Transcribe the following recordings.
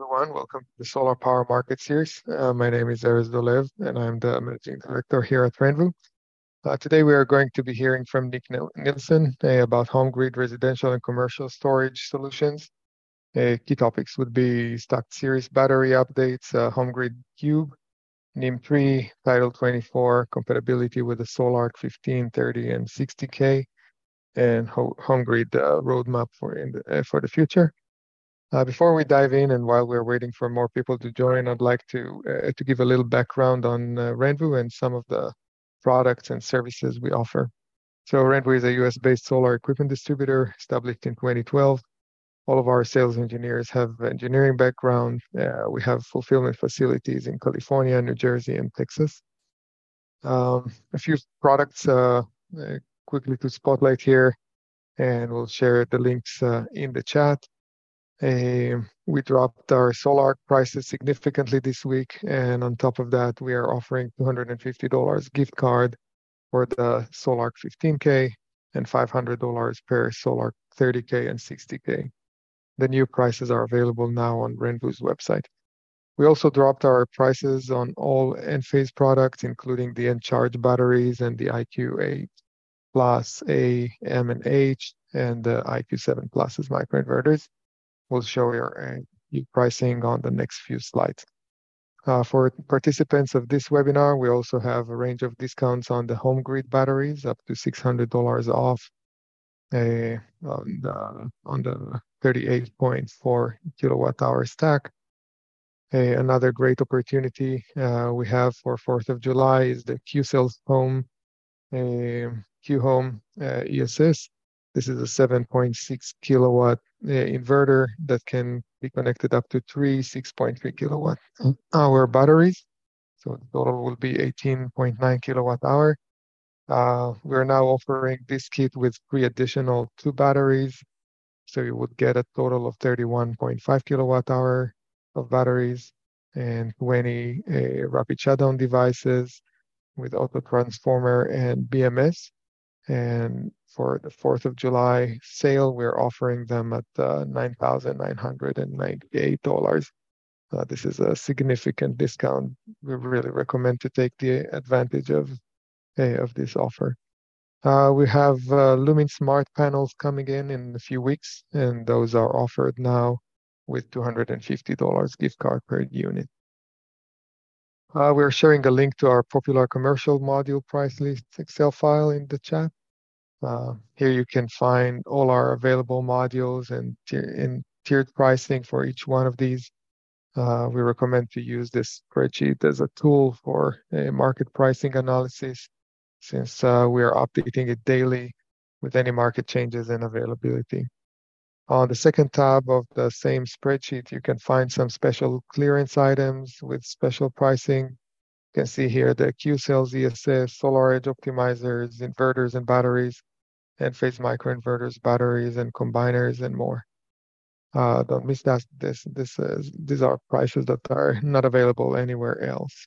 everyone. Welcome to the Solar Power Market Series. Uh, my name is Erez Dolev, and I'm the Managing Director here at Renvu. Uh, today we are going to be hearing from Nick Nielsen uh, about HomeGrid residential and commercial storage solutions. Uh, key topics would be Stack'd series battery updates, uh, HomeGrid cube, NEM 3, Title 24, compatibility with the Sol-Ark 15, 30, and 60K, and ho HomeGrid uh, roadmap for, the, for the future. Uh, before we dive in and while we're waiting for more people to join, I'd like to uh, to give a little background on uh, Renvu and some of the products and services we offer. So Renvu is a US-based solar equipment distributor established in 2012. All of our sales engineers have engineering background. Uh, we have fulfillment facilities in California, New Jersey, and Texas. Um, a few products uh, uh, quickly to spotlight here, and we'll share the links in the chat. Uh, we dropped our Sol-Ark prices significantly this week, and on top of that, we are offering $250 gift card for the Sol-Ark 15K and $500 per Sol-Ark 30K and 60K. The new prices are available now on Renvu's website. We also dropped our prices on all Enphase products, including the Encharge batteries and the IQ8 Plus A, M, and H, and the IQ7 Pluses microinverters. We'll show your uh, pricing on the next few slides. Uh, for participants of this webinar, we also have a range of discounts on the HomeGrid batteries, up to $600 off uh, on the, on the 38.4 kilowatt hour stack. Uh, another great opportunity uh, we have for 4th of July is the Qcells Home uh, Q Home ESS. This is a 7.6 kilowatt uh, inverter that can be connected up to three 6.3 kilowatt hour batteries. So the total will be 18.9 kilowatt hour. Uh, we're now offering this kit with three additional two batteries. So you would get a total of 31.5 kilowatt hour of batteries and 20 uh, rapid shutdown devices with auto transformer and BMS. And for the 4th of July sale, we're offering them at uh, $9,998. Uh, this is a significant discount. We really recommend to take the advantage of, uh, of this offer. Uh, we have uh, Lumin Smart panels coming in in a few weeks, and those are offered now with $250 gift card per unit. Uh, we're sharing a link to our popular commercial module price list Excel file in the chat. Uh, here you can find all our available modules and in tiered pricing for each one of these. Uh, we recommend to use this spreadsheet as a tool for a market pricing analysis since uh, we are updating it daily with any market changes and availability. On the second tab of the same spreadsheet, you can find some special clearance items with special pricing. You can see here the Qcells ESS, SolarEdge optimizers, inverters and batteries, Enphase microinverters, batteries and combiners and more. Uh, don't miss that. This, this is, these are prices that are not available anywhere else.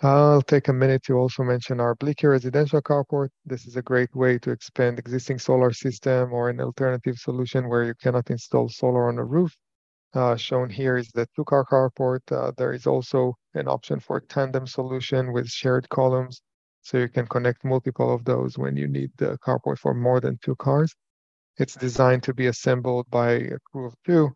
I'll take a minute to also mention our BLIKIR residential carport. This is a great way to expand existing solar system or an alternative solution where you cannot install solar on a roof. Uh, shown here is the two-car carport. Uh, there is also an option for tandem solution with shared columns, so you can connect multiple of those when you need the carport for more than two cars. It's designed to be assembled by a crew of two,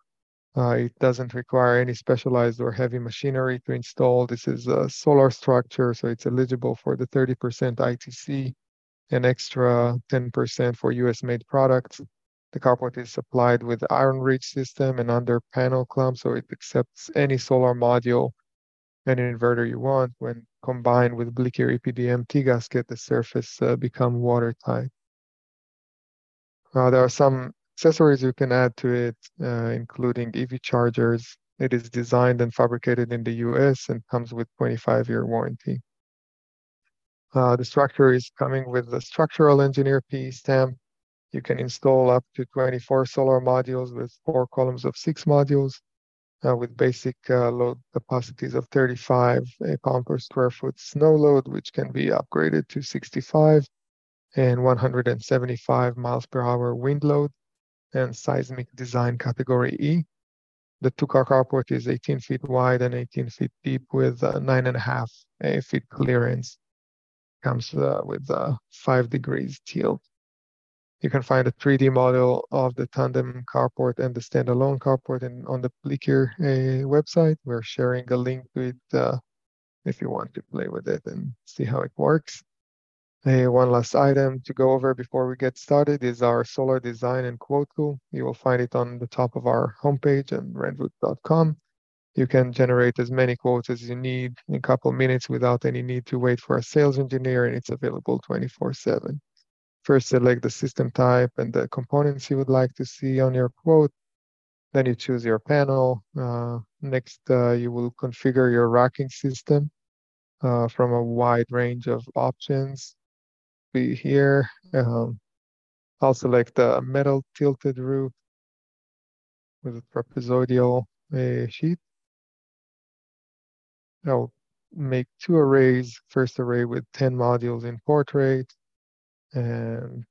uh, it doesn't require any specialized or heavy machinery to install. This is a solar structure, so it's eligible for the 30% ITC and extra 10% for US made products. The carport is supplied with IronRidge system and under panel clamp, so it accepts any solar module and inverter you want. When combined with BLIKIR EPDM T-gasket, the surface uh, become watertight. Uh, there are some accessories you can add to it, uh, including EV chargers. It is designed and fabricated in the US and comes with 25 year warranty. Uh, the structure is coming with a structural engineer PE stamp. You can install up to 24 solar modules with four columns of six modules uh, with basic uh, load capacities of 35 pound per square foot snow load, which can be upgraded to 65 and 175 miles per hour wind load and seismic design category E. the two-car carport is 18 feet wide and 18 feet deep with uh, nine and a half feet clearance. Comes uh, with uh, five degrees tilt. You can find a 3D model of the tandem carport and the standalone carport in, on the BLIKIR uh, website. We're sharing a link to it uh, if you want to play with it and see how it works. Uh, one last item to go over before we get started is our solar design and quote tool. You will find it on the top of our homepage at renvu.com. You can generate as many quotes as you need in a couple minutes without any need to wait for a sales engineer, and it's available 24 7. First, select the system type and the components you would like to see on your quote. Then you choose your panel. Uh, next, uh, you will configure your racking system uh, from a wide range of options be here. Um, I'll select the metal tilted roof with a trapezoidal uh, sheet. I'll make two arrays. First array with 10 modules in portrait and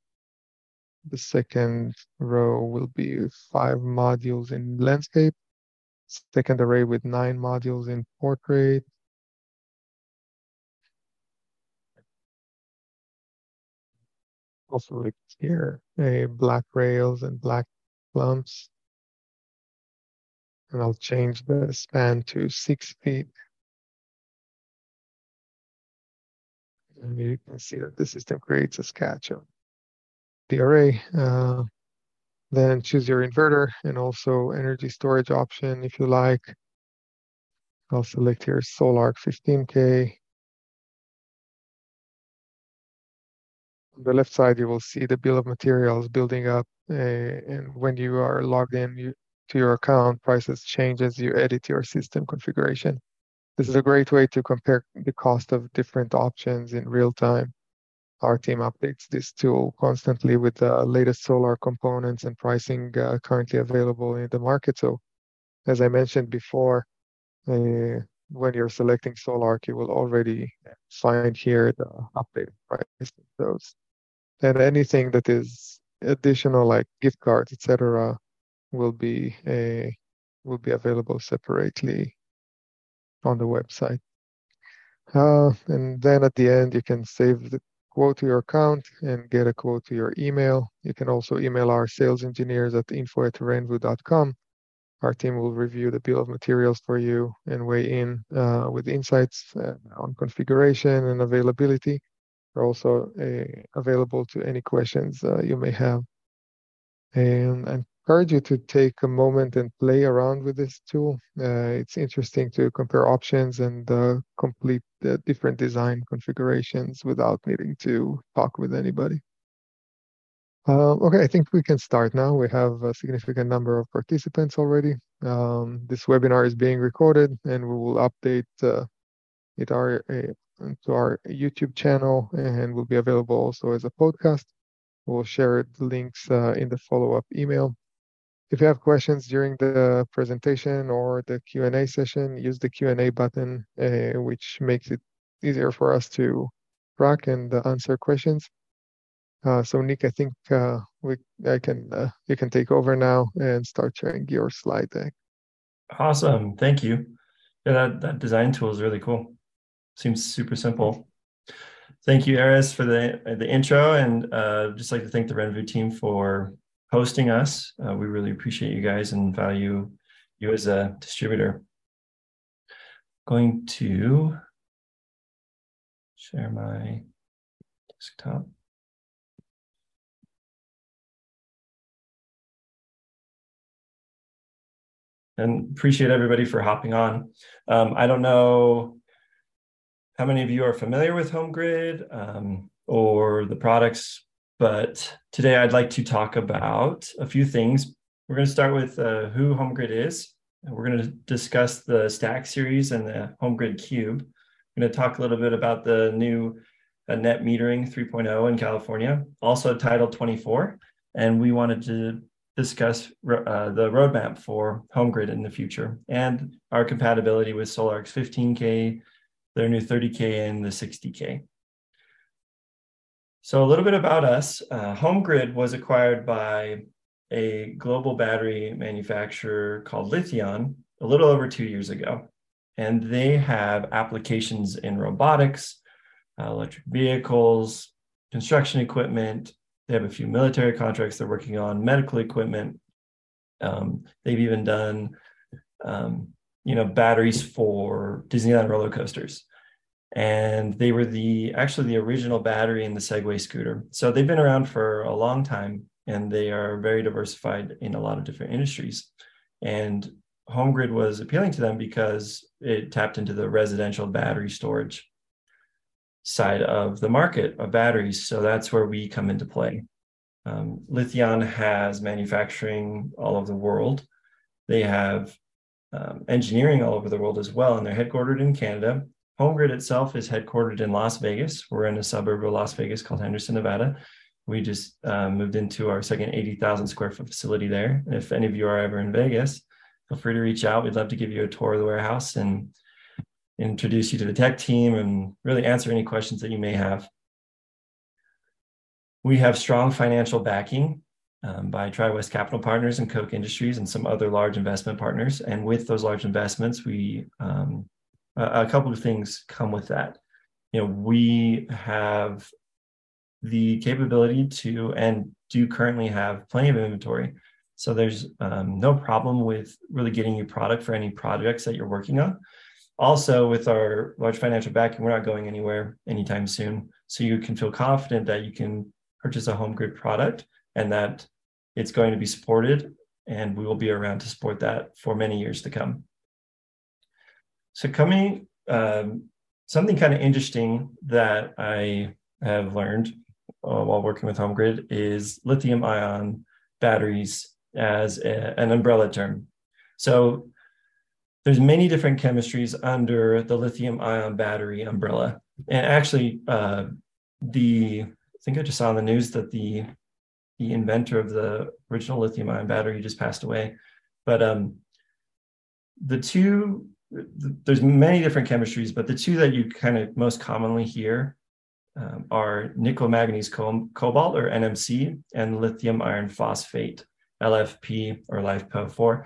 the second row will be five modules in landscape. Second array with nine modules in portrait also like here, a black rails and black lumps. And I'll change the span to six feet. And you can see that the system creates a sketch of the array. Uh, then choose your inverter and also energy storage option if you like. I'll select here Sol-Ark 15K. On the left side, you will see the bill of materials building up. Uh, and when you are logged in you, to your account, prices change as you edit your system configuration. This is a great way to compare the cost of different options in real time. Our team updates this tool constantly with the latest solar components and pricing uh, currently available in the market. So, as I mentioned before, uh, when you're selecting Sol-Ark, you will already find here the updated prices of those and anything that is additional like gift cards etc will be a will be available separately on the website. Uh, and then at the end you can save the quote to your account and get a quote to your email. You can also email our sales engineers at info at renvu.com our team will review the bill of materials for you and weigh in uh, with insights uh, on configuration and availability. We're also uh, available to any questions uh, you may have. And I encourage you to take a moment and play around with this tool. Uh, it's interesting to compare options and uh, complete the different design configurations without needing to talk with anybody. Uh, okay, I think we can start now. We have a significant number of participants already. Um, this webinar is being recorded and we will update uh, it our, to our YouTube channel and will be available also as a podcast. We'll share the links uh, in the follow-up email. If you have questions during the presentation or the Q&A session, use the Q&A button, uh, which makes it easier for us to track and answer questions. Uh, so Nick, I think uh, we I can uh, you can take over now and start sharing your slide deck. Awesome, thank you. Yeah, that that design tool is really cool. Seems super simple. Thank you, Erez, for the the intro, and uh, just like to thank the Renvu team for hosting us. Uh, we really appreciate you guys and value you as a distributor. Going to share my desktop. And appreciate everybody for hopping on. Um, I don't know how many of you are familiar with HomeGrid um, or the products? But today I'd like to talk about a few things. We're going to start with uh, who HomeGrid is. and We're going to discuss the Stack series and the HomeGrid Cube. We're going to talk a little bit about the new uh, net metering 3.0 in California, also Title 24. And we wanted to discuss uh, the roadmap for HomeGrid in the future and our compatibility with Sol-Ark's 15K their new 30K and the 60K. So a little bit about us. Uh, HomeGrid was acquired by a global battery manufacturer called Lithion a little over two years ago. And they have applications in robotics, uh, electric vehicles, construction equipment. They have a few military contracts they're working on, medical equipment. Um, they've even done, um, you know, batteries for Disneyland roller coasters. And they were the actually the original battery in the Segway scooter. So they've been around for a long time and they are very diversified in a lot of different industries. And HomeGrid was appealing to them because it tapped into the residential battery storage side of the market of batteries. So that's where we come into play. Um, Lithion has manufacturing all over the world. They have um, engineering all over the world as well, and they're headquartered in Canada. HomeGrid itself is headquartered in Las Vegas. We're in a suburb of Las Vegas called Henderson, Nevada. We just uh, moved into our second 80,000 square foot facility there. And if any of you are ever in Vegas, feel free to reach out. We'd love to give you a tour of the warehouse and introduce you to the tech team and really answer any questions that you may have. We have strong financial backing um, by TriWest Capital Partners and Koch Industries and some other large investment partners. And with those large investments, we um, a, a couple of things come with that. You know, we have the capability to and do currently have plenty of inventory. So there's um, no problem with really getting you product for any projects that you're working on. Also, with our large financial backing, we're not going anywhere anytime soon. So you can feel confident that you can purchase a HomeGrid product and that it's going to be supported and we will be around to support that for many years to come. So coming, um, something kind of interesting that I have learned uh, while working with HomeGrid is lithium ion batteries as a, an umbrella term. So there's many different chemistries under the lithium ion battery umbrella. And actually, uh, the I think I just saw on the news that the the inventor of the original lithium ion battery just passed away. But um, the two there's many different chemistries, but the two that you kind of most commonly hear um, are nickel manganese cobalt or NMC and lithium iron phosphate LFP or LiFePO4.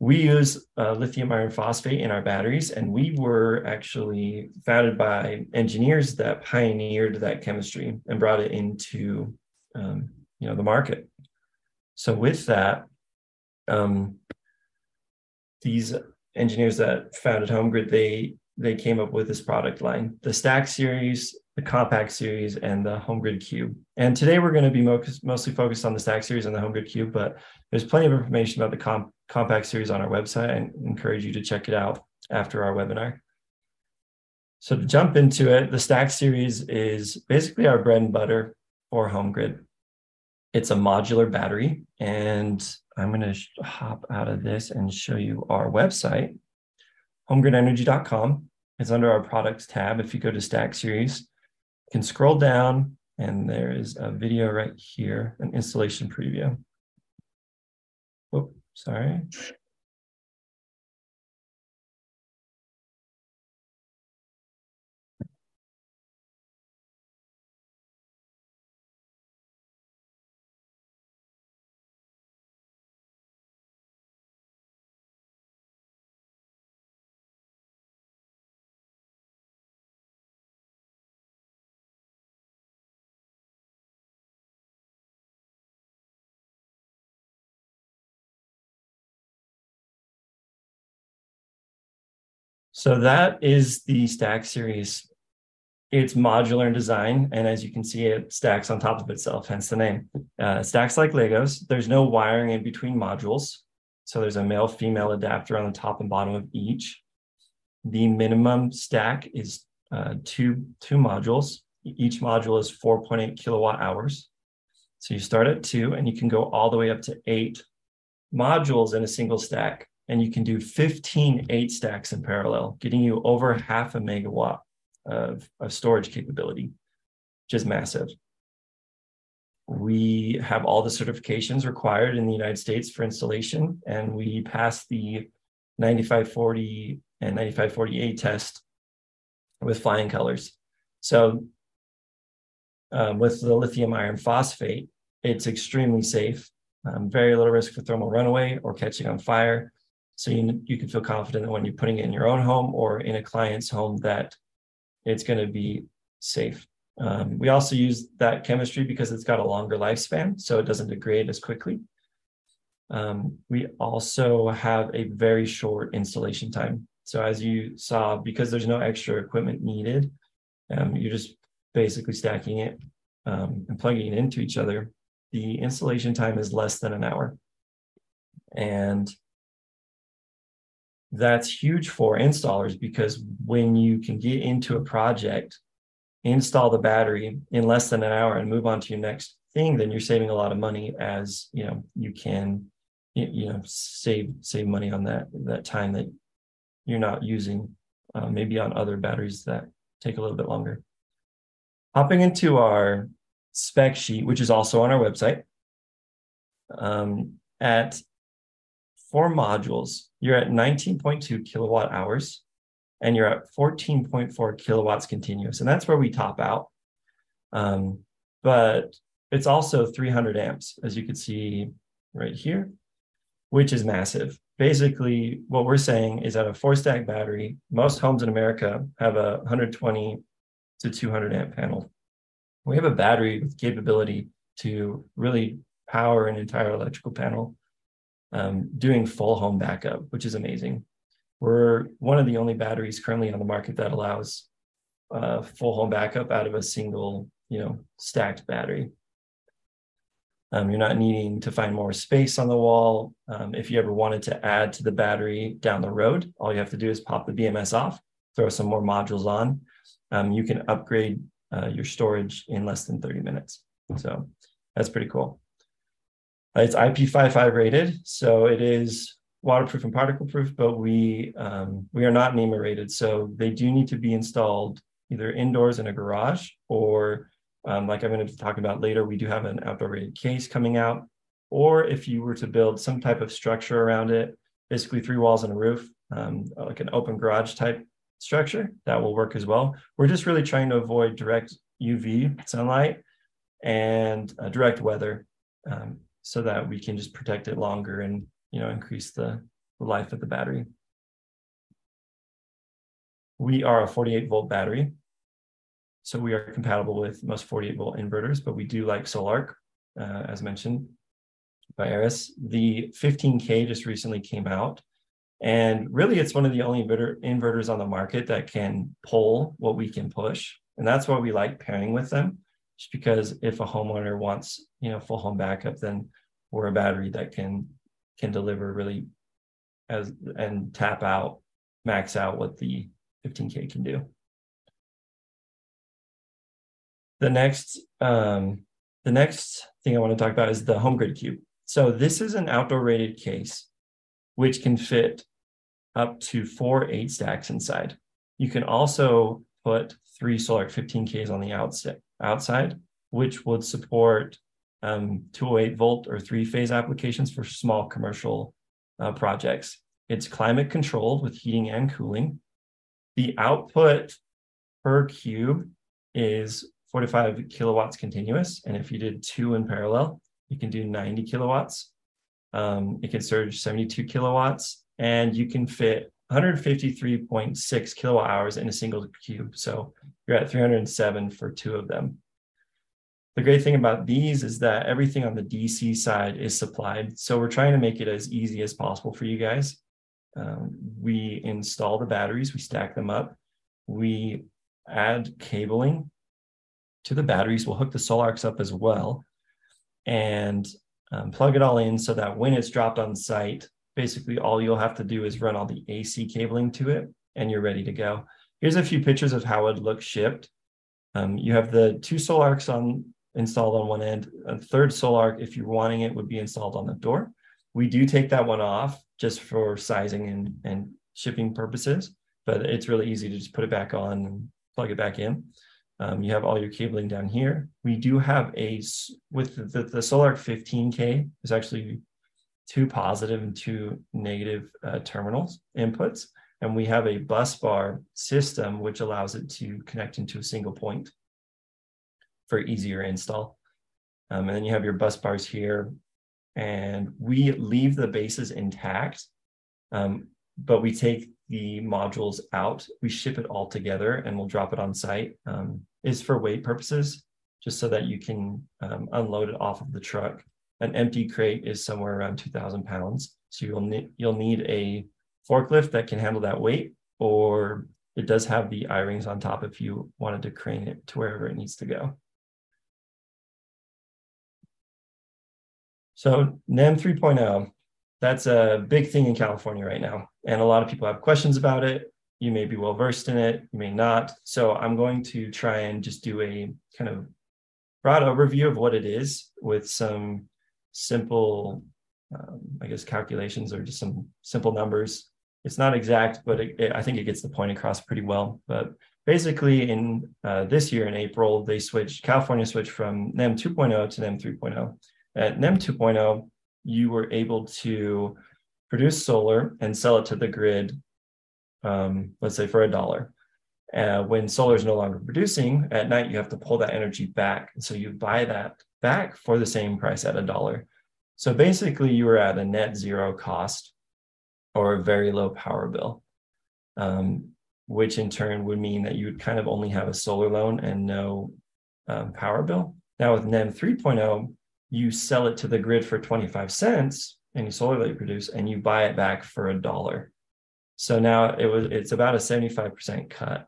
We use uh, lithium iron phosphate in our batteries, and we were actually founded by engineers that pioneered that chemistry and brought it into um, you know the market. So with that, um, these engineers that founded HomeGrid, they they came up with this product line, the Stack series, the Compact series, and the HomeGrid Cube. And today we're going to be mo- mostly focused on the Stack series and the HomeGrid Cube, but there's plenty of information about the comp- Compact series on our website. and encourage you to check it out after our webinar. So to jump into it, the Stack series is basically our bread and butter for HomeGrid. It's a modular battery, and I'm going to hop out of this and show you our website, homegridenergy.com. It's under our products tab. If you go to Stack Series, you can scroll down and there is a video right here, an installation preview. Oh, sorry. So that is the Stack series. It's modular in design, and as you can see, it stacks on top of itself, hence the name. Uh, stacks like Legos. There's no wiring in between modules. So there's a male female adapter on the top and bottom of each. The minimum stack is uh, two, two modules. Each module is 4.8 kilowatt hours. So you start at two and you can go all the way up to eight modules in a single stack and you can do 15 eight stacks in parallel, getting you over half a megawatt of, of storage capability, which is massive. We have all the certifications required in the United States for installation, and we passed the 9540 and 9540A test with flying colors. So, um, with the lithium iron phosphate, it's extremely safe um, very little risk for thermal runaway or catching on fire. So you, you can feel confident that when you're putting it in your own home or in a client's home that it's going to be safe. Um, we also use that chemistry because it's got a longer lifespan, so it doesn't degrade as quickly. Um, we also have a very short installation time. So as you saw, because there's no extra equipment needed, um, you're just basically stacking it um, and plugging it into each other. The installation time is less than an hour. And that's huge for installers because when you can get into a project, install the battery in less than an hour and move on to your next thing, then you're saving a lot of money as you know you can you know save save money on that that time that you're not using uh, maybe on other batteries that take a little bit longer. Hopping into our spec sheet, which is also on our website, um, at four modules, you're at 19.2 kilowatt hours and you're at 14.4 kilowatts continuous. And that's where we top out. Um, but it's also 300 amps, as you can see right here, which is massive. Basically, what we're saying is that a four stack battery, most homes in America have a 120 to 200 amp panel. We have a battery with capability to really power an entire electrical panel um, doing full home backup, which is amazing. We're one of the only batteries currently on the market that allows uh, full home backup out of a single, you know, stacked battery. Um, you're not needing to find more space on the wall. Um, if you ever wanted to add to the battery down the road, all you have to do is pop the BMS off, throw some more modules on. Um, you can upgrade uh, your storage in less than 30 minutes. So that's pretty cool. It's IP55 rated, so it is waterproof and particle proof, but we um, we are not NEMA rated, so they do need to be installed either indoors in a garage or, um, like I'm going to talking about later, we do have an outdoor rated case coming out. Or if you were to build some type of structure around it, basically three walls and a roof, um, like an open garage type structure, that will work as well. We're just really trying to avoid direct UV sunlight and uh, direct weather. Um, so that we can just protect it longer and you know increase the, the life of the battery. We are a 48 volt battery. So we are compatible with most 48 volt inverters, but we do like Sol-Ark, uh, as mentioned by Erez. The 15K just recently came out. And really, it's one of the only inverter, inverters on the market that can pull what we can push. And that's why we like pairing with them just because if a homeowner wants you know full home backup then we're a battery that can can deliver really as and tap out max out what the 15k can do. The next um, the next thing i want to talk about is the HomeGrid cube. So this is an outdoor rated case which can fit up to four eight stacks inside. You can also put three Sol-Ark 15ks on the outside outside, which would support um, 208 volt or three phase applications for small commercial uh, projects. It's climate controlled with heating and cooling. The output per cube is 45 kilowatts continuous. And if you did two in parallel, you can do 90 kilowatts. Um, it can surge 72 kilowatts, and you can fit 153.6 kilowatt hours in a single cube. So you're at 307 for two of them. The great thing about these is that everything on the DC side is supplied. So we're trying to make it as easy as possible for you guys. Um, we install the batteries, we stack them up, we add cabling to the batteries. We'll hook the Sol-Arks up as well and um, plug it all in so that when it's dropped on site, basically all you'll have to do is run all the AC cabling to it and you're ready to go. Here's a few pictures of how it looks shipped. Um, you have the two Sol-Arks on installed on one end. A third Sol-Ark, if you're wanting it, would be installed on the door. We do take that one off just for sizing and, and shipping purposes, but it's really easy to just put it back on and plug it back in. Um, you have all your cabling down here. We do have a, with the, the, the Sol-Ark 15K is actually two positive and two negative uh, terminals inputs. And we have a bus bar system, which allows it to connect into a single point for easier install. Um, and then you have your bus bars here. and we leave the bases intact, um, but we take the modules out. We ship it all together and we'll drop it on site. Um, is for weight purposes, just so that you can um, unload it off of the truck. An empty crate is somewhere around 2,000 pounds, so you'll need you'll need a forklift that can handle that weight, or it does have the eye rings on top if you wanted to crane it to wherever it needs to go. So NEM 3.0, that's a big thing in California right now. And a lot of people have questions about it. You may be well versed in it, you may not. So I'm going to try and just do a kind of broad overview of what it is with some simple, um, I guess, calculations or just some simple numbers. It's not exact, but it, it, I think it gets the point across pretty well. But basically, in uh, this year in April, they switched, California switched from NEM 2.0 to NEM 3.0. At NEM 2.0, you were able to produce solar and sell it to the grid, um, let's say for a dollar. Uh, when solar is no longer producing at night, you have to pull that energy back. And so you buy that back for the same price at a dollar. So basically, you were at a net zero cost or a very low power bill, um, which in turn would mean that you would kind of only have a solar loan and no um, power bill. Now, with NEM 3.0, you sell it to the grid for 25 cents any solar that you produce and you buy it back for a dollar so now it was it's about a 75% cut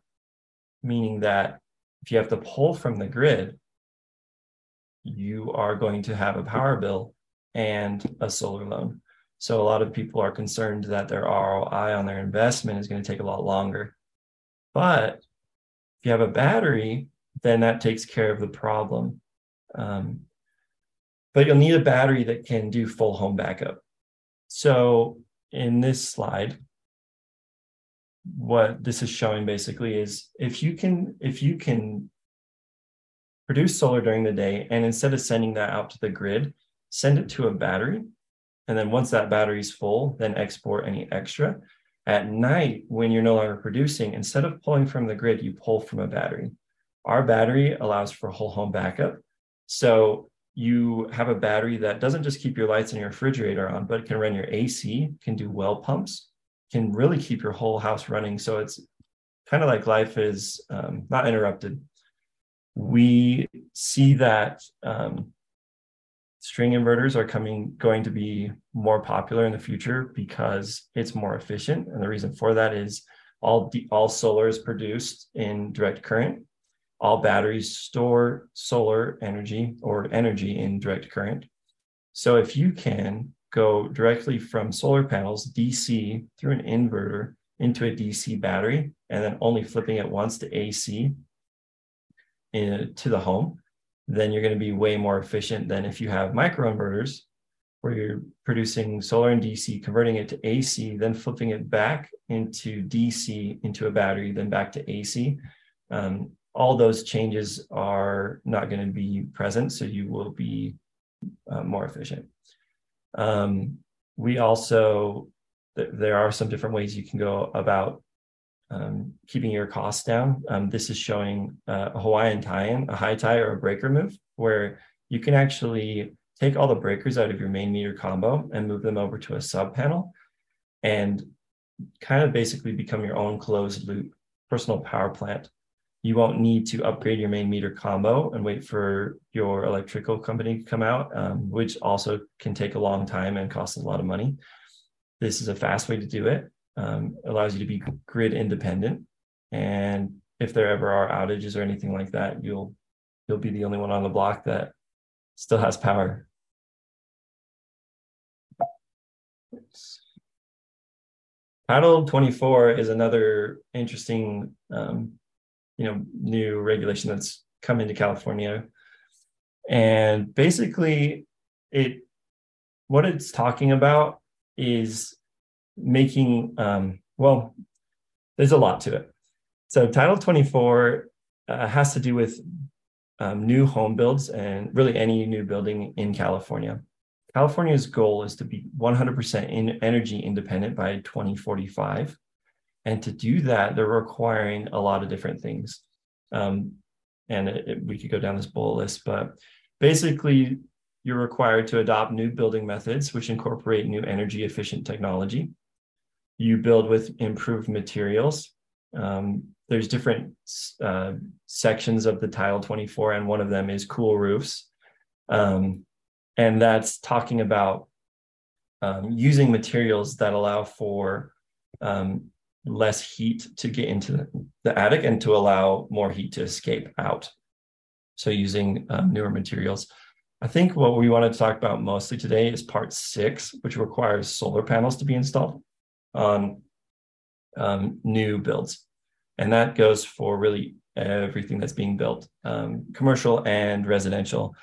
meaning that if you have to pull from the grid you are going to have a power bill and a solar loan. So a lot of people are concerned that their ROI on their investment is going to take a lot longer. But if you have a battery then that takes care of the problem. Um, but you'll need a battery that can do full home backup. So in this slide, what this is showing basically is if you can if you can produce solar during the day and instead of sending that out to the grid, send it to a battery. And then once that battery is full, then export any extra. At night, when you're no longer producing, instead of pulling from the grid, you pull from a battery. Our battery allows for whole home backup. So you have a battery that doesn't just keep your lights and your refrigerator on, but can run your AC, can do well pumps, can really keep your whole house running. So it's kind of like life is um, not interrupted. We see that um, string inverters are coming going to be more popular in the future because it's more efficient, and the reason for that is all all solar is produced in direct current all batteries store solar energy or energy in direct current. So if you can go directly from solar panels DC through an inverter into a DC battery and then only flipping it once to AC in, to the home, then you're going to be way more efficient than if you have microinverters where you're producing solar and DC, converting it to AC, then flipping it back into DC into a battery, then back to AC. Um, all those changes are not going to be present, so you will be uh, more efficient. Um, we also, th- there are some different ways you can go about um, keeping your costs down. Um, this is showing uh, a Hawaiian tie-in, a high tie or a breaker move, where you can actually take all the breakers out of your main meter combo and move them over to a sub panel and kind of basically become your own closed loop personal power plant you won't need to upgrade your main meter combo and wait for your electrical company to come out, um, which also can take a long time and cost a lot of money. This is a fast way to do it. Um, allows you to be grid independent, and if there ever are outages or anything like that, you'll you'll be the only one on the block that still has power. Title 24 is another interesting um, you know new regulation that's come into California, and basically it what it's talking about is making um, well there's a lot to it so title 24 uh, has to do with um, new home builds and really any new building in california california's goal is to be 100% in energy independent by 2045 and to do that, they're requiring a lot of different things. Um, and it, it, we could go down this bullet list, but basically, you're required to adopt new building methods which incorporate new energy efficient technology. You build with improved materials. Um, there's different uh, sections of the Title 24, and one of them is cool roofs. Um, and that's talking about um, using materials that allow for um, less heat to get into the attic and to allow more heat to escape out. So using um, newer materials. I think what we want to talk about mostly today is part six, which requires solar panels to be installed on um, new builds. And that goes for really everything that's being built, um, commercial and residential.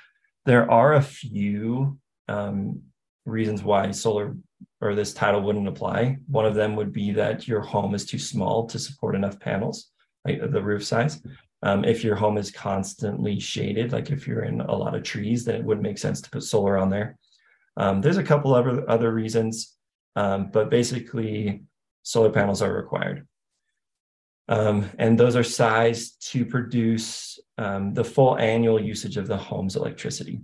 There are a few um, reasons why solar or this title wouldn't apply. One of them would be that your home is too small to support enough panels, like the roof size. Um, if your home is constantly shaded, like if you're in a lot of trees, then it would make sense to put solar on there. Um, there's a couple other other reasons, um, but basically, solar panels are required, um, and those are sized to produce um, the full annual usage of the home's electricity.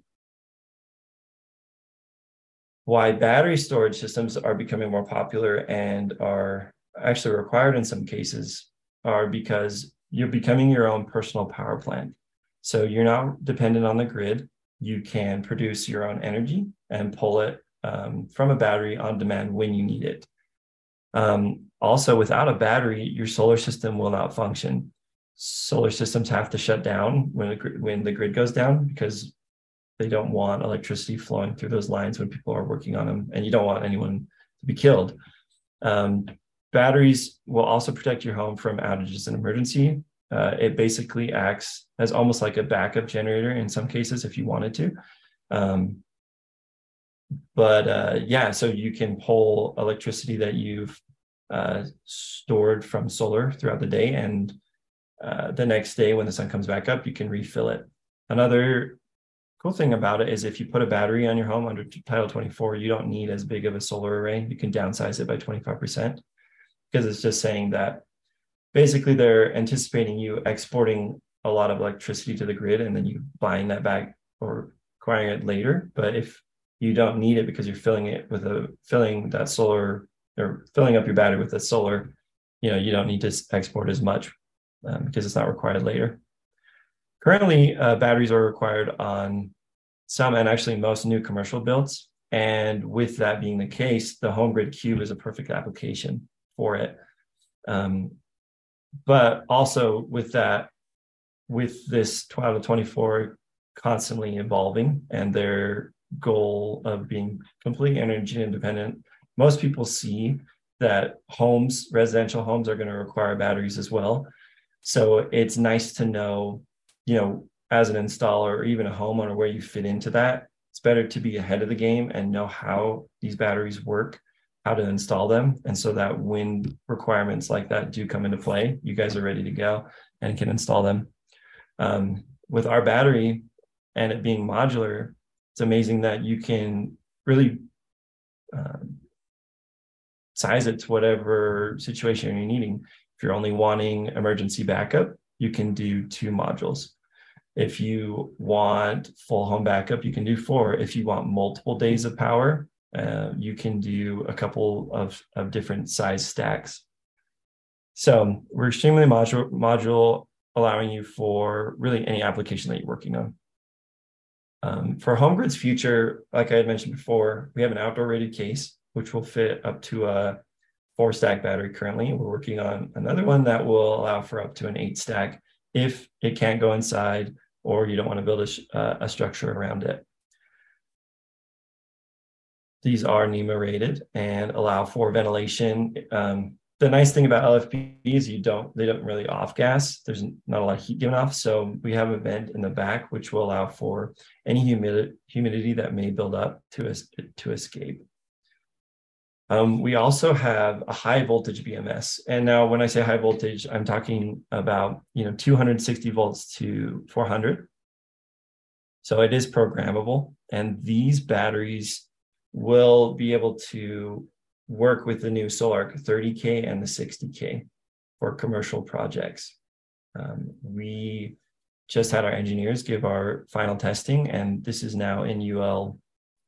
Why battery storage systems are becoming more popular and are actually required in some cases are because you're becoming your own personal power plant. So you're not dependent on the grid. You can produce your own energy and pull it um, from a battery on demand when you need it. Um, also, without a battery, your solar system will not function. Solar systems have to shut down when the, when the grid goes down because they don't want electricity flowing through those lines when people are working on them, and you don't want anyone to be killed. Um, Batteries will also protect your home from outages and emergency. Uh, it basically acts as almost like a backup generator in some cases if you wanted to. Um, but uh, yeah, so you can pull electricity that you've uh, stored from solar throughout the day, and uh, the next day when the sun comes back up, you can refill it. Another cool thing about it is if you put a battery on your home under Title 24, you don't need as big of a solar array. You can downsize it by 25% because it's just saying that basically they're anticipating you exporting a lot of electricity to the grid and then you buying that back or acquiring it later. But if you don't need it because you're filling it with a filling that solar or filling up your battery with a solar, you know, you don't need to export as much um, because it's not required later. Currently, uh, batteries are required on some and actually most new commercial builds. And with that being the case, the HomeGrid Cube is a perfect application for it. Um, but also with that, with this 12 to 24 constantly evolving and their goal of being completely energy independent, most people see that homes, residential homes, are going to require batteries as well. So it's nice to know, you know, as an installer or even a homeowner where you fit into that. It's better to be ahead of the game and know how these batteries work how to install them. And so that when requirements like that do come into play, you guys are ready to go and can install them. Um, with our battery and it being modular, it's amazing that you can really uh, size it to whatever situation you're needing. If you're only wanting emergency backup, you can do two modules. If you want full home backup, you can do four. If you want multiple days of power, uh, you can do a couple of, of different size stacks. So we're extremely module, module, allowing you for really any application that you're working on. Um, for HomeGrid's future, like I had mentioned before, we have an outdoor rated case, which will fit up to a four stack battery currently. We're working on another one that will allow for up to an eight stack if it can't go inside or you don't want to build a, uh, a structure around it. These are NEMA rated and allow for ventilation. Um, the nice thing about LFP is you don't they don't really off gas. There's not a lot of heat given off, so we have a vent in the back which will allow for any humidity humidity that may build up to to escape. Um, we also have a high voltage BMS, and now when I say high voltage, I'm talking about you know 260 volts to 400. So it is programmable, and these batteries will be able to work with the new Sol-Ark 30K and the 60K for commercial projects. Um, we just had our engineers give our final testing, and this is now in UL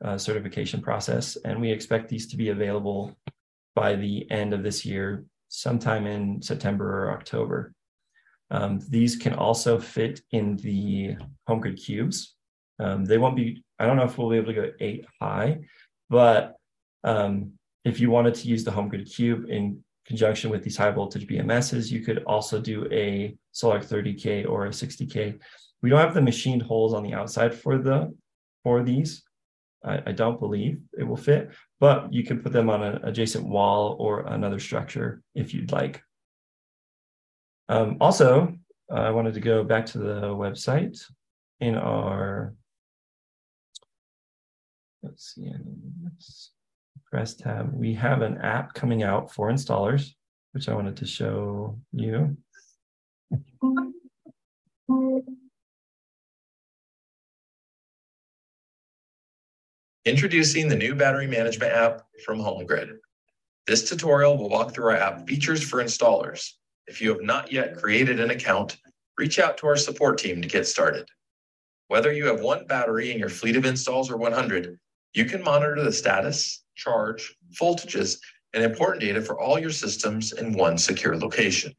uh, certification process. And we expect these to be available by the end of this year, sometime in September or October. Um, these can also fit in the HomeGrid cubes. Um, they won't be, I don't know if we'll be able to go eight high, but um, if you wanted to use the HomeGrid cube in conjunction with these high voltage BMSs, you could also do a Sol-Ark 30K or a 60K. We don't have the machined holes on the outside for the for these. I, I don't believe it will fit, but you can put them on an adjacent wall or another structure if you'd like. Um, also, I wanted to go back to the website in our, let's see, press tab. We have an app coming out for installers, which I wanted to show you. Introducing the new battery management app from HomeGrid. This tutorial will walk through our app features for installers. If you have not yet created an account, reach out to our support team to get started. Whether you have one battery in your fleet of installs or 100, you can monitor the status, charge, voltages, and important data for all your systems in one secure location.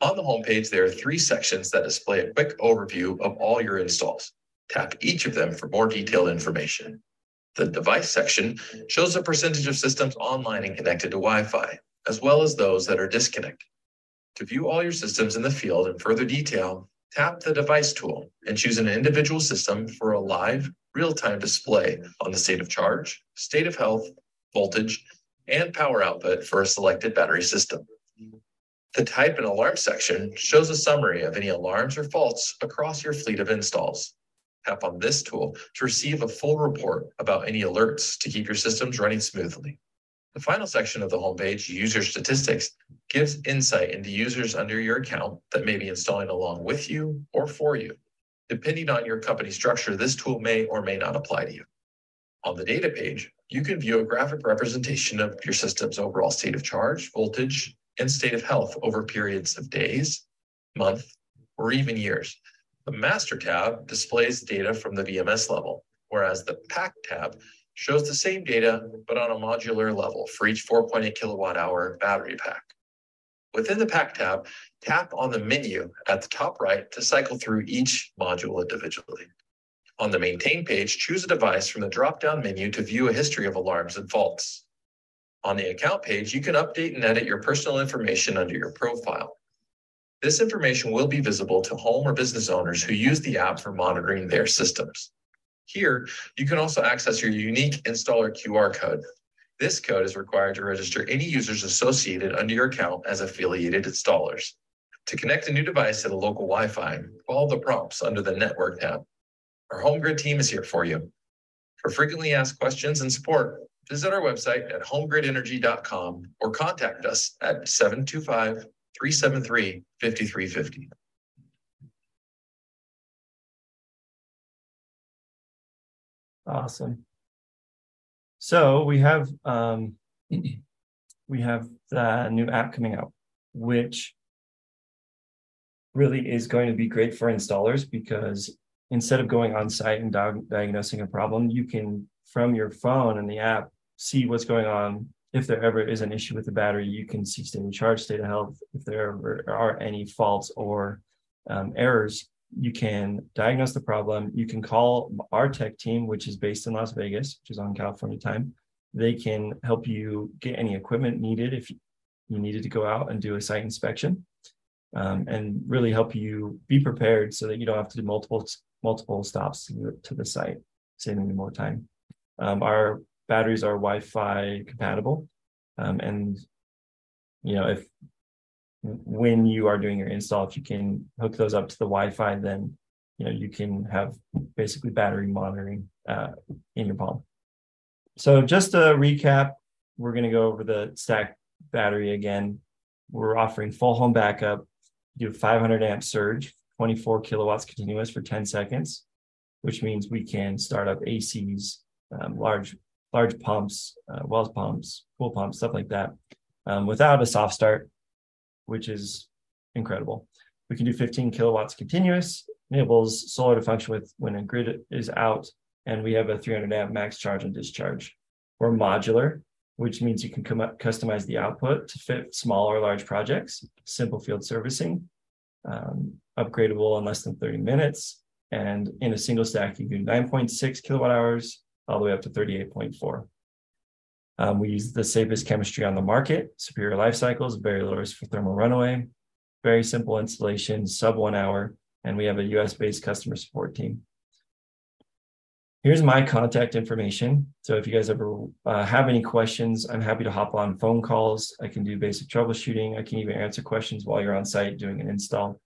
On the homepage, there are three sections that display a quick overview of all your installs. Tap each of them for more detailed information. The device section shows the percentage of systems online and connected to Wi-Fi, as well as those that are disconnected. To view all your systems in the field in further detail, tap the device tool and choose an individual system for a live, real-time display on the state of charge, state of health, voltage, and power output for a selected battery system. The type and alarm section shows a summary of any alarms or faults across your fleet of installs tap on this tool to receive a full report about any alerts to keep your systems running smoothly. The final section of the homepage, User Statistics, gives insight into users under your account that may be installing along with you or for you. Depending on your company structure, this tool may or may not apply to you. On the data page, you can view a graphic representation of your system's overall state of charge, voltage, and state of health over periods of days, month, or even years. The Master tab displays data from the BMS level, whereas the Pack tab shows the same data, but on a modular level for each 4.8 kilowatt hour battery pack. Within the Pack tab, tap on the menu at the top right to cycle through each module individually. On the Maintain page, choose a device from the drop-down menu to view a history of alarms and faults. On the Account page, you can update and edit your personal information under your profile. This information will be visible to home or business owners who use the app for monitoring their systems. Here, you can also access your unique installer QR code. This code is required to register any users associated under your account as affiliated installers. To connect a new device to the local Wi Fi, follow the prompts under the Network tab. Our HomeGrid team is here for you. For frequently asked questions and support, visit our website at homegridenergy.com or contact us at 725 373 5350. Awesome. So we have um, we have the new app coming out, which really is going to be great for installers because instead of going on site and diagnosing a problem, you can from your phone and the app see what's going on if there ever is an issue with the battery, you can see state of charge, state of health. If there ever are any faults or um, errors, you can diagnose the problem. You can call our tech team, which is based in Las Vegas, which is on California time. They can help you get any equipment needed if you needed to go out and do a site inspection, um, and really help you be prepared so that you don't have to do multiple multiple stops to the, to the site, saving you more time. Um, our batteries are Wi-Fi compatible, um, and you know if when you are doing your install, if you can hook those up to the Wi-Fi, then you know you can have basically battery monitoring uh, in your palm. So just a recap, we're going to go over the stack battery again. We're offering full home backup, do 500 amp surge, 24 kilowatts continuous for 10 seconds, which means we can start up ACs, um, large large pumps, uh, wells pumps, pool pumps, stuff like that, um, without a soft start, which is incredible. We can do 15 kilowatts continuous enables solar to function with when a grid is out, and we have a 300 amp max charge and discharge. We're modular, which means you can customize the output to fit small or large projects, simple field servicing, um, upgradable in less than 30 minutes, and in a single stack, you do 9.6 kilowatt hours all the way up to 38.4. Um, we use the safest chemistry on the market, superior life cycles, very low risk for thermal runaway, very simple installation, sub one hour, and we have a US based customer support team. Here's my contact information. So if you guys ever uh, have any questions, I'm happy to hop on phone calls. I can do basic troubleshooting. I can even answer questions while you're on site doing an install.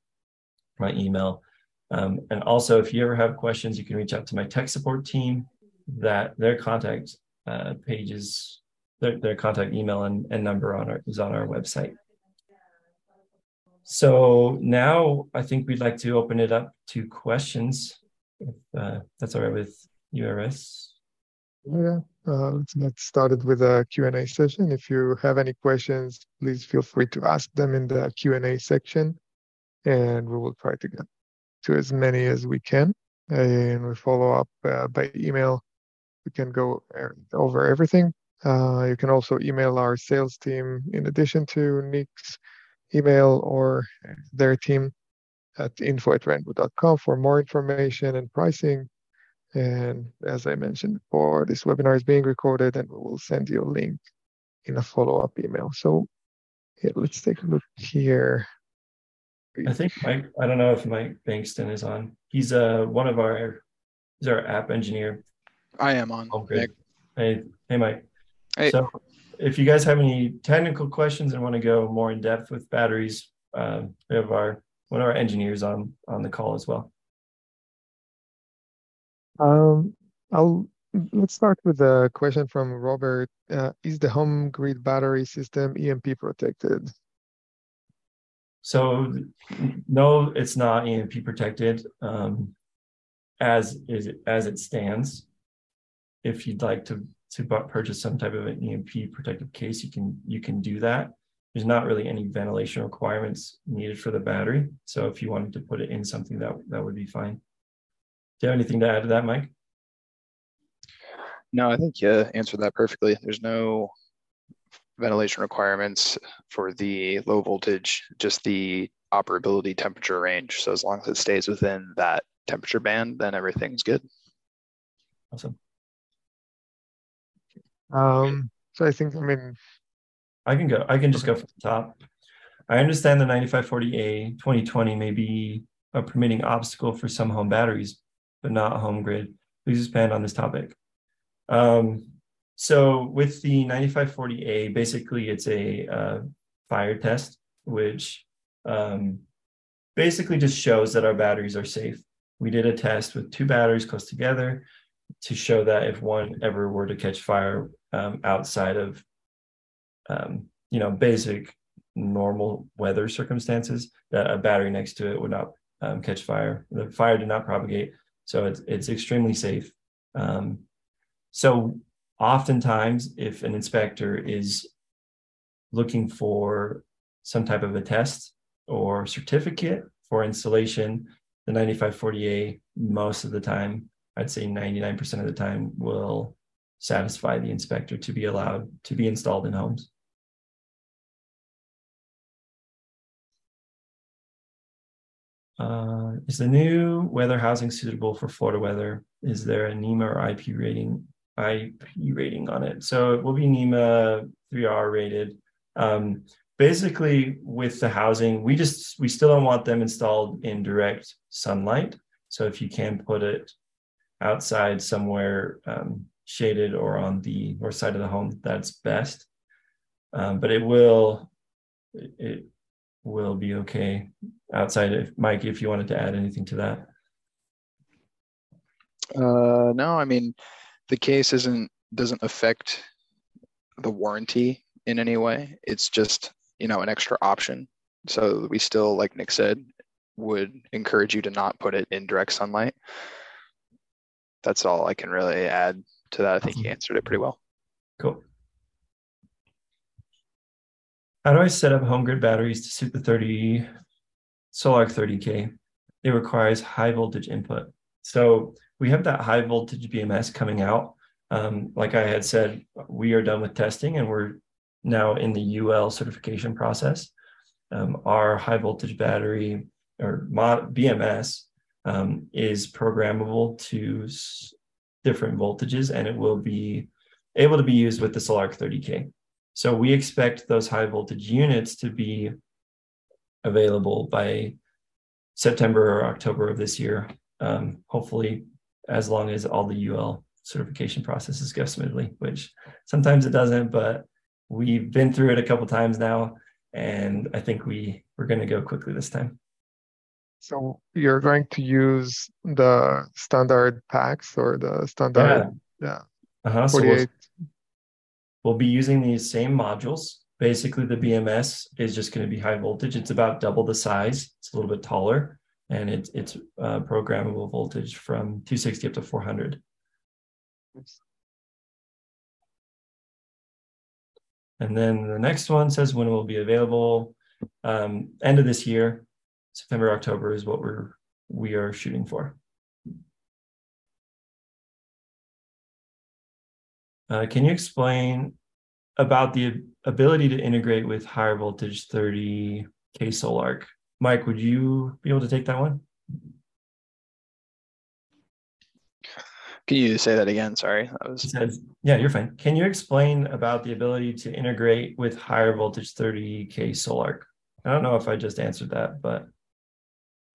My email. Um, and also, if you ever have questions, you can reach out to my tech support team. That their contact uh, pages, their, their contact email and, and number on our, is on our website. So now I think we'd like to open it up to questions, if uh, that's all right with URS. Yeah, uh, let's get started with a Q&A session. If you have any questions, please feel free to ask them in the Q&A section, and we will try to get to as many as we can. And we follow up uh, by email. We can go over everything. Uh, you can also email our sales team in addition to Nick's email or their team at info at renvu.com for more information and pricing. And as I mentioned before, this webinar is being recorded and we will send you a link in a follow-up email. So yeah, let's take a look here. I think Mike, I don't know if Mike Bankston is on. He's uh one of our he's our app engineer. I am on. Oh, great. Hey, hey Mike. Hey. So if you guys have any technical questions and want to go more in depth with batteries, uh, we have our one of our engineers on on the call as well. Um, I'll let's start with a question from Robert. Uh, is the HomeGrid battery system EMP protected? So no, it's not EMP protected um, as is as it stands. If you'd like to to purchase some type of an EMP protective case, you can you can do that. There's not really any ventilation requirements needed for the battery. So if you wanted to put it in something that that would be fine. Do you have anything to add to that, Mike? No, I think you answered that perfectly. There's no ventilation requirements for the low voltage, just the operability temperature range. So as long as it stays within that temperature band, then everything's good. Awesome. Um, so I think, I mean, I can go. I can just go from the top. I understand the 9540A 2020 may be a permitting obstacle for some home batteries, but not HomeGrid. Please expand on this topic. Um, so with the 9540A, basically it's a uh, fire test, which um, basically just shows that our batteries are safe. We did a test with two batteries close together to show that if one ever were to catch fire um, outside of, um, you know, basic normal weather circumstances, that a battery next to it would not um, catch fire. The fire did not propagate, so it's it's extremely safe. Um, so oftentimes, if an inspector is looking for some type of a test or certificate for installation, the 9540A most of the time I'd say 99% of the time will satisfy the inspector to be allowed to be installed in homes. Uh, is the new weather housing suitable for Florida weather? Is there a NEMA or IP rating IP rating on it? So it will be NEMA 3R rated. Um, basically, with the housing, we just we still don't want them installed in direct sunlight. So if you can put it outside somewhere um, shaded or on the north side of the home, that's best. Um, but it will it will be okay outside. If Mike, if you wanted to add anything to that. Uh, no, I mean the case isn't doesn't affect the warranty in any way. It's just you know an extra option. So we still, like Nick said, would encourage you to not put it in direct sunlight that's all I can really add to that. I think you answered it pretty well. Cool. How do I set up HomeGrid batteries to suit the 30 Sol-Ark 30K? it requires high voltage input. So we have that high voltage BMS coming out. Um, like I had said, we are done with testing and we're now in the UL certification process. Um, our high voltage battery or mod, BMS um, is programmable to s- different voltages and it will be able to be used with the Sol-Ark 30K. So we expect those high voltage units to be available by September or October of this year. Um, hopefully, as long as all the UL certification processes go smoothly, which sometimes it doesn't, but we've been through it a couple times now, and I think we we're going to go quickly this time. So you're going to use the standard packs or the standard, yeah, yeah. Uh-huh. 48. So we'll, we'll be using these same modules. Basically, the BMS is just going to be high voltage. It's about double the size. It's a little bit taller, and it's it's uh, programmable voltage from 260 up to 400. And then the next one says when it will be available. Um, end of this year, September, October is what we're we are shooting for. Uh, can you explain about the ability to integrate with higher voltage 30K Sol-Ark? Mike, would you be able to take that one? Can you say that again? Sorry, that was. Says, yeah, you're fine. Can you explain about the ability to integrate with higher voltage 30k Sol-Ark? I don't know if I just answered that, but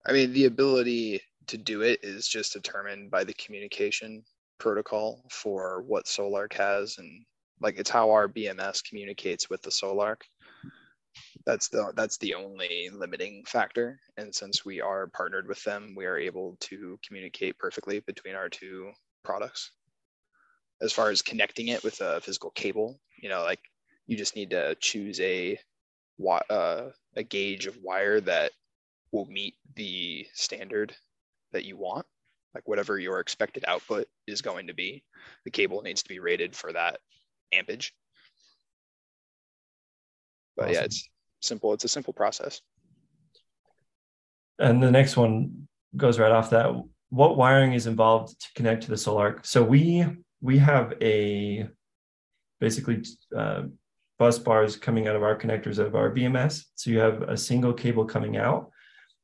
I mean, the ability to do it is just determined by the communication protocol for what Sol-Ark has, and like it's how our BMS communicates with the Sol-Ark. That's the that's the only limiting factor, and since we are partnered with them, we are able to communicate perfectly between our two products. As far as connecting it with a physical cable, you know, like you just need to choose a uh, a gauge of wire that will meet the standard that you want, like whatever your expected output is going to be. The cable needs to be rated for that ampage. But awesome. yeah, it's simple. It's a simple process. And the next one goes right off that what wiring is involved to connect to the Sol-Ark? So we we have a basically uh, bus bars coming out of our connectors of our BMS. So you have a single cable coming out.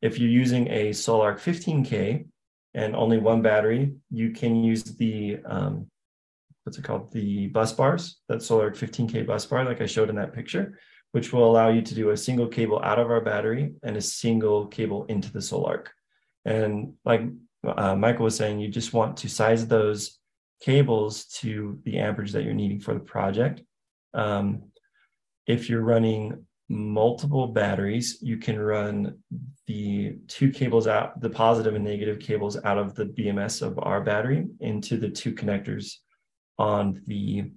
If you're using a Sol-Ark 15K and only one battery, you can use the um, what's it called? The bus bars, that Sol-Ark 15K bus bar, like I showed in that picture, which will allow you to do a single cable out of our battery and a single cable into the Sol-Ark. And like uh, Michael was saying, you just want to size those cables to the amperage that you're needing for the project. Um, if you're running multiple batteries, you can run the two cables out, the positive and negative cables out of the BMS of our battery into the two connectors on the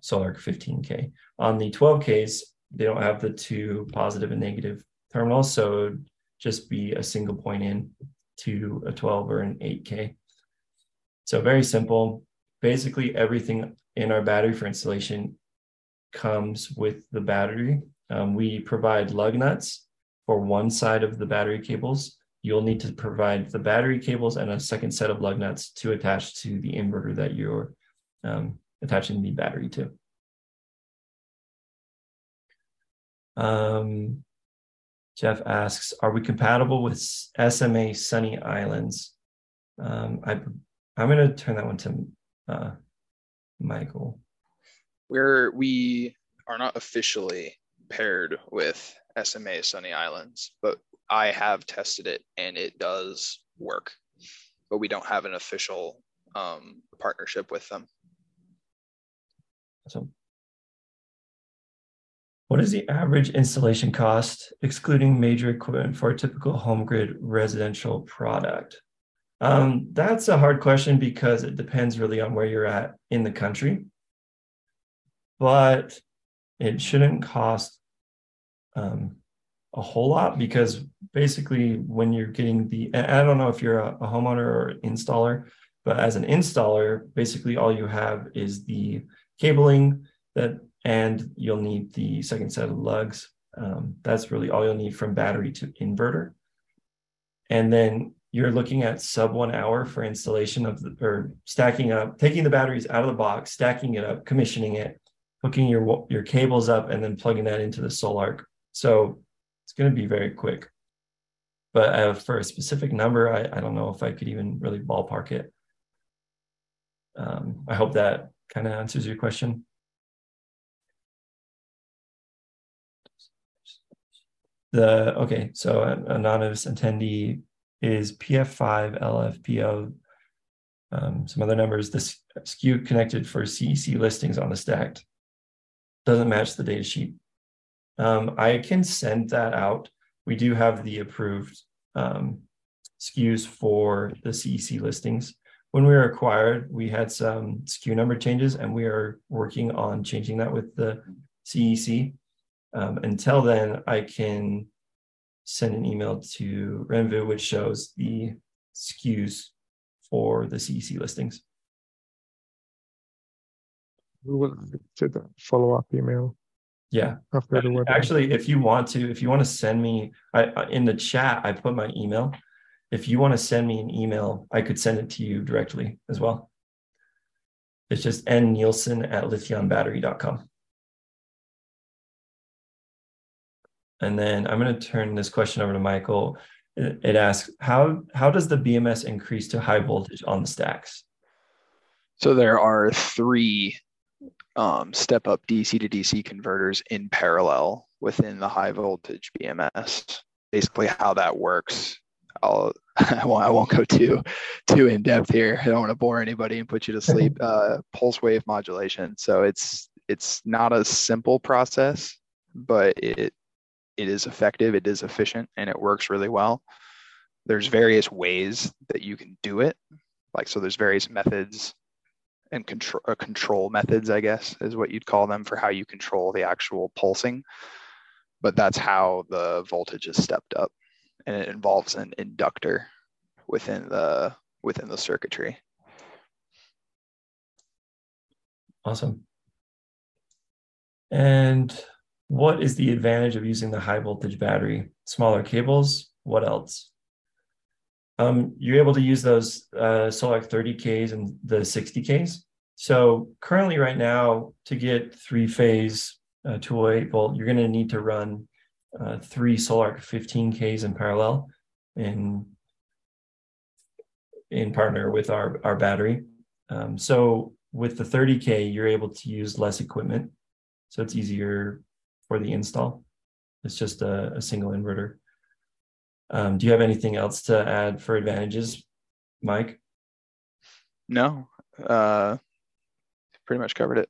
Sol-Ark 15K. On the 12Ks, they don't have the two positive and negative terminals, so just be a single point in to a 12 or an 8K. So very simple. Basically, everything in our battery for installation comes with the battery. Um, we provide lug nuts for one side of the battery cables. You'll need to provide the battery cables and a second set of lug nuts to attach to the inverter that you're um, attaching the battery to. Um, Jeff asks, are we compatible with SMA Sunny Islands? Um, I, I'm going to turn that one to uh, Michael. We're, we are not officially paired with SMA Sunny Islands, but I have tested it and it does work. But we don't have an official um, partnership with them. Awesome. What is the average installation cost, excluding major equipment, for a typical HomeGrid residential product? Um, that's a hard question because it depends really on where you're at in the country. But it shouldn't cost um, a whole lot because basically, when you're getting the, I don't know if you're a, a homeowner or installer, but as an installer, basically all you have is the cabling that and you'll need the second set of lugs. Um, that's really all you'll need from battery to inverter. and then you're looking at sub one hour for installation of the or stacking up, taking the batteries out of the box, stacking it up, commissioning it, hooking your your cables up, and then plugging that into the Sol-Ark. So it's going to be very quick. But uh, for a specific number, I, I don't know if I could even really ballpark it. Um, I hope that kind of answers your question. The okay, so an anonymous attendee is PF5 LFPO. Um, some other numbers. The SKU connected for CEC listings on the stacked doesn't match the data sheet. Um, I can send that out. We do have the approved um, SKUs for the CEC listings. When we were acquired, we had some SKU number changes, and we are working on changing that with the CEC. Um, until then, I can send an email to Renvu, which shows the SKUs for the CEC listings. We will to the follow up email. Yeah. After. Actually, if you want to, if you want to send me, I in the chat, I put my email. If you want to send me an email, I could send it to you directly as well. It's just nnielsen at lithionbattery.com. And then I'm going to turn this question over to Michael. It, it asks, how, how does the BMS increase to high voltage on the stacks? So there are three um, step up DC to DC converters in parallel within the high voltage BMS. Basically, how that works. I'll I won't, I won't go too too in depth here. I don't want to bore anybody and put you to sleep. Uh, pulse wave modulation. So it's it's not a simple process, but it it is effective, it is efficient, and it works really well. There's various ways that you can do it. Like so, there's various methods and control uh, control methods, I guess, is what you'd call them for how you control the actual pulsing. But that's how the voltage is stepped up, and it involves an inductor within the within the circuitry. Awesome. And what is the advantage of using the high voltage battery? Smaller cables. What else? Um, you're able to use those uh, Sol-Ark 30Ks and the 60Ks. So currently, right now, to get three phase uh, 208 volt, you're going to need to run uh, three Sol-Ark 15Ks in parallel in in partner with our our battery. Um, so with the 30K, you're able to use less equipment, so it's easier for the install. It's just a, a single inverter. Um, do you have anything else to add for advantages, Mike? No, uh, pretty much covered it.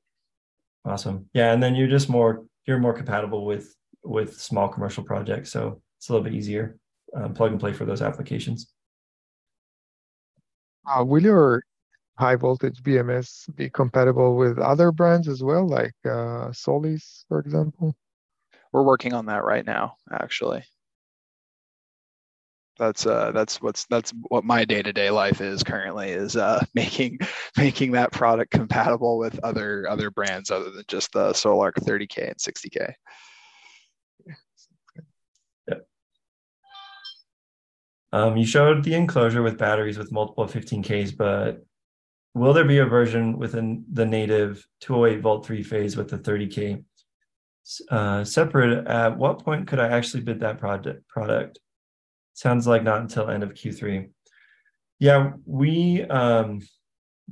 Awesome. Yeah, and then you're just more you're more compatible with with small commercial projects, so it's a little bit easier um, plug and play for those applications. Uh, will your high voltage BMS be compatible with other brands as well, like uh, Solis, for example? We're working on that right now, actually that's uh that's what's that's what my day-to-day life is currently is uh making making that product compatible with other other brands other than just the Sol-Ark 30k and 60k yeah. um, you showed the enclosure with batteries with multiple 15ks but will there be a version within the native 208 volt three phase with the 30k uh, separate at what point could i actually bid that project product Sounds like not until end of Q3. Yeah, we um,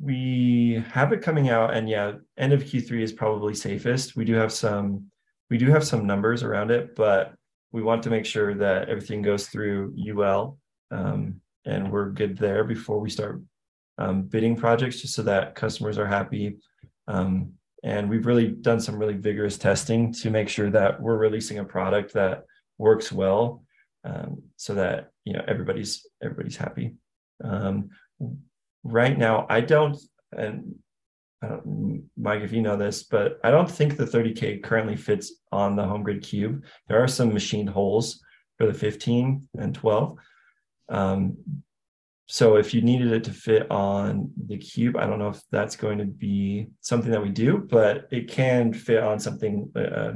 we have it coming out, and yeah, end of Q3 is probably safest. We do have some we do have some numbers around it, but we want to make sure that everything goes through UL um, and we're good there before we start um, bidding projects, just so that customers are happy. Um, and we've really done some really vigorous testing to make sure that we're releasing a product that works well um, so that you know everybody's everybody's happy. Um, right now, I don't, and I don't, Mike, if you know this, but I don't think the 30K currently fits on the HomeGrid Cube. There are some machined holes for the 15 and 12. Um, so if you needed it to fit on the cube, I don't know if that's going to be something that we do, but it can fit on something, uh,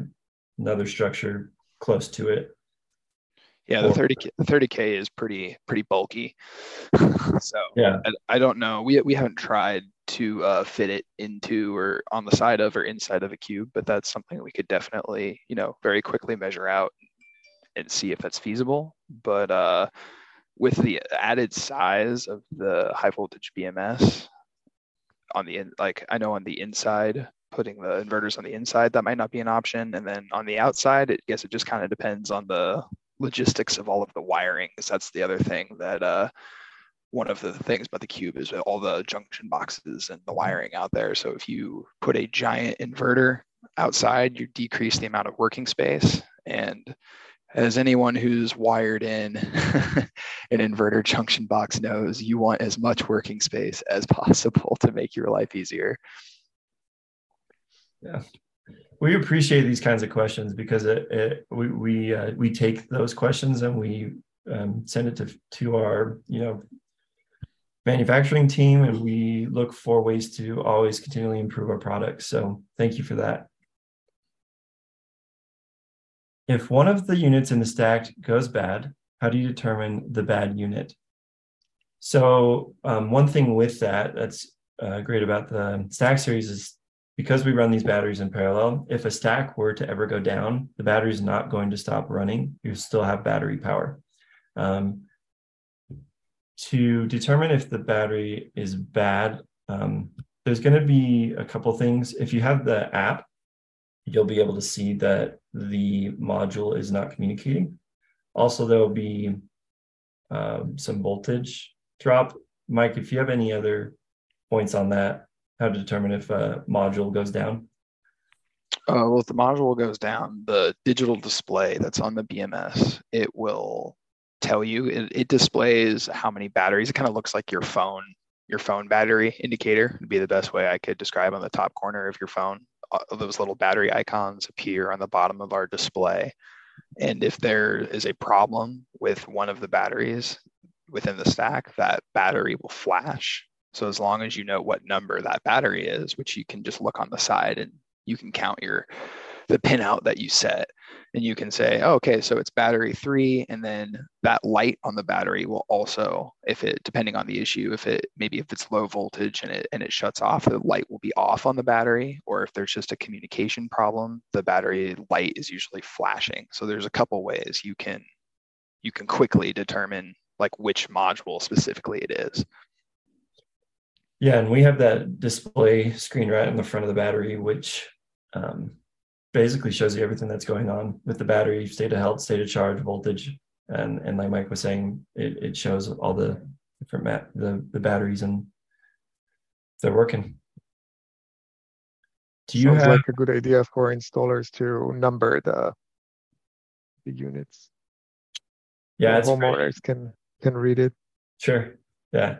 another structure close to it. Yeah, the 30 the 30k is pretty pretty bulky. so yeah, I, I, don't know. We we haven't tried to uh, fit it into or on the side of or inside of a cube, but that's something we could definitely you know very quickly measure out and see if that's feasible. But uh, with the added size of the high voltage BMS on the in, like I know on the inside putting the inverters on the inside that might not be an option and then on the outside i guess it just kind of depends on the logistics of all of the wiring because that's the other thing that uh, one of the things about the cube is all the junction boxes and the wiring out there. So if you put a giant inverter outside you decrease the amount of working space. And as anyone who's wired in an inverter junction box knows you want as much working space as possible to make your life easier. Yeah we appreciate these kinds of questions because it, it we we uh, we take those questions and we um, send it to to our you know manufacturing team and we look for ways to always continually improve our products. So thank you for that. If one of the units in the Stack'd goes bad, how do you determine the bad unit? So um, one thing with that that's uh, great about the stack series is because we run these batteries in parallel, if a stack were to ever go down, the battery is not going to stop running. You still have battery power. Um, to determine if the battery is bad, um, there's going to be a couple things. If you have the app, you'll be able to see that the module is not communicating. Also, there will be um, some voltage drop. Mike, if you have any other points on that, how to determine if a module goes down? Uh, well, if the module goes down, the digital display that's on the BMS, it will tell you. It, it displays how many batteries. It kind of looks like your phone, your phone battery indicator would be the best way I could describe on the top corner of your phone. Uh, those little battery icons appear on the bottom of our display. And if there is a problem with one of the batteries within the stack, that battery will flash so as long as you know what number that battery is, which you can just look on the side and you can count your the pin out that you set. And you can say oh, okay so it's battery three and then that light on the battery will also if it depending on the issue if it maybe if it's low voltage and it and it shuts off the light will be off on the battery. Or if there's just a communication problem the battery light is usually flashing. So there's a couple ways you can you can quickly determine like which module specifically it is yeah, and we have that display screen right in the front of the battery, which um, basically shows you everything that's going on with the battery, state of health, state of charge, voltage, and and like Mike was saying, it, it shows all the different mat the the batteries and they're working. Do you Sounds have like a good idea for installers to number the the units? Yeah, homeowners great. can can read it. Sure. Yeah.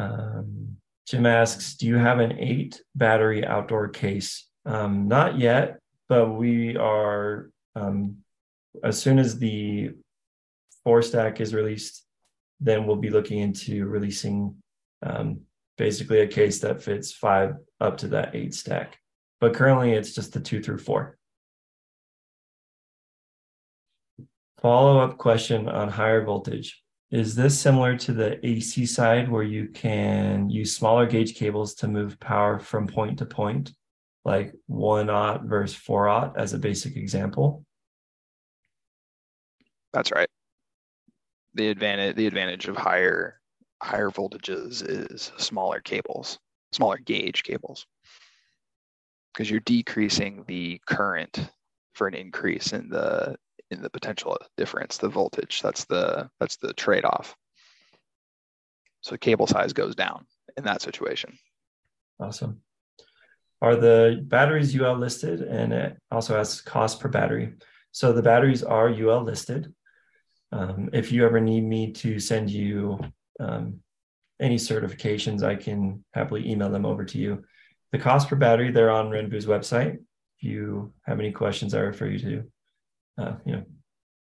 Um, Jim asks, do you have an eight battery outdoor case? Um, not yet, but we are, um, as soon as the four stack is released, then we'll be looking into releasing um, basically a case that fits five up to that eight stack. But currently it's just the two through four. Follow up question on higher voltage. Is this similar to the AC side where you can use smaller gauge cables to move power from point to point, like one aught versus four aught as a basic example? That's right. The advantage the advantage of higher higher voltages is smaller cables, smaller gauge cables. Because you're decreasing the current for an increase in the in the potential difference, the voltage. That's the that's the trade-off. So cable size goes down in that situation. Awesome. Are the batteries UL listed? And it also has cost per battery. So the batteries are UL listed. Um, if you ever need me to send you um, any certifications, I can happily email them over to you. The cost per battery, they're on Renvu's website. If you have any questions, I refer you to uh, you know,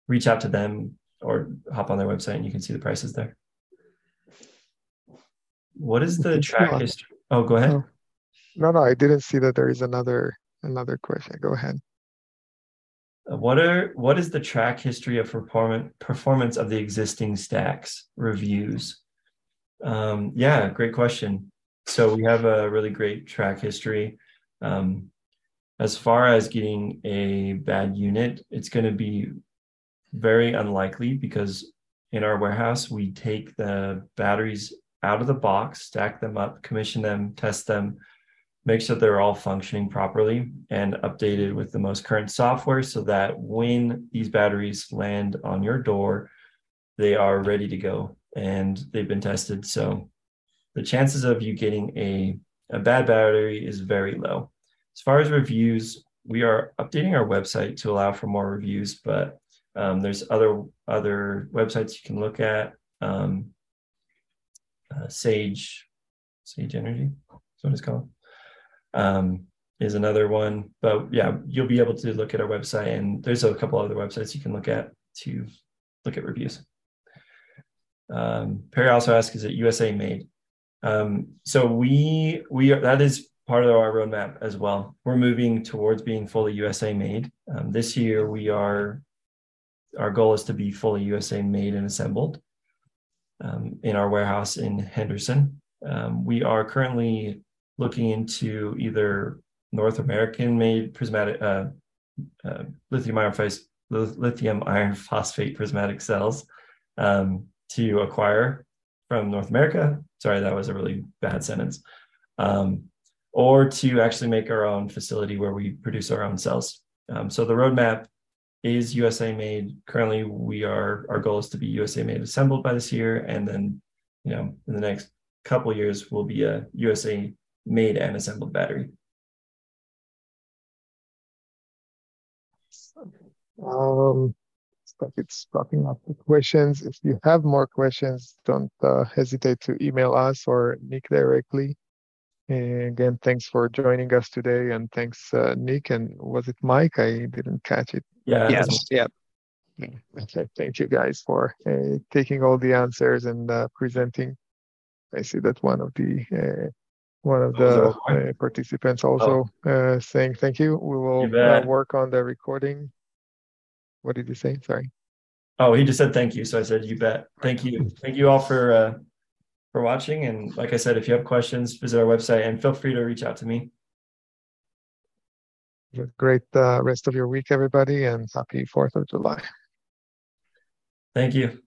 reach out to them or hop on their website and you can see the prices there. What is the track history? Oh, go ahead. Oh. No, no, I didn't see that there is another another question. Go ahead. what are what is the track history of performance performance of the existing stacks reviews? Um, yeah, great question. So we have a really great track history. Um, as far as getting a bad unit, it's going to be very unlikely because in our warehouse we take the batteries out of the box, stack them up, commission them, test them, make sure they're all functioning properly and updated with the most current software so that when these batteries land on your door, they are ready to go and they've been tested. So the chances of you getting a, a bad battery is very low. As far as reviews, we are updating our website to allow for more reviews, but um, there's other other websites you can look at. Um, uh, Sage, Sage Energy, that's what it's called um, is another one. But yeah, you'll be able to look at our website, and there's a couple other websites you can look at to look at reviews. Um, Perry also asked, "Is it USA made?" Um, so we we are, that is part of our roadmap as well. We're moving towards being fully USA made. Um, this year, we are our goal is to be fully USA made and assembled um, in our warehouse in Henderson. Um, we are currently looking into either North American made prismatic uh, uh, lithium iron lithium iron phosphate prismatic cells um, to acquire from North America. Sorry, that was a really bad sentence. Um, or to actually make our own facility where we produce our own cells. Um, so the roadmap is USA made. Currently, we are our goal is to be USA made assembled by this year, and then you know in the next couple years we'll be a USA made and assembled battery. Um, it's wrapping up the questions. If you have more questions, don't uh, hesitate to email us or Nick directly. And again, thanks for joining us today, and thanks, uh, Nick. And was it Mike? I didn't catch it. Yeah. Yes. Yeah. Okay. Thank you guys for uh, taking all the answers and uh, presenting. I see that one of the uh, one of the uh, participants also oh. uh, saying thank you. We will you uh, work on the recording. What did you say? Sorry. Oh, he just said thank you. So I said, you bet. Thank you. Thank you all for uh, for watching. And like I said, if you have questions, visit our website and feel free to reach out to me. Have a great uh, rest of your week, everybody, and happy 4th of July. Thank you.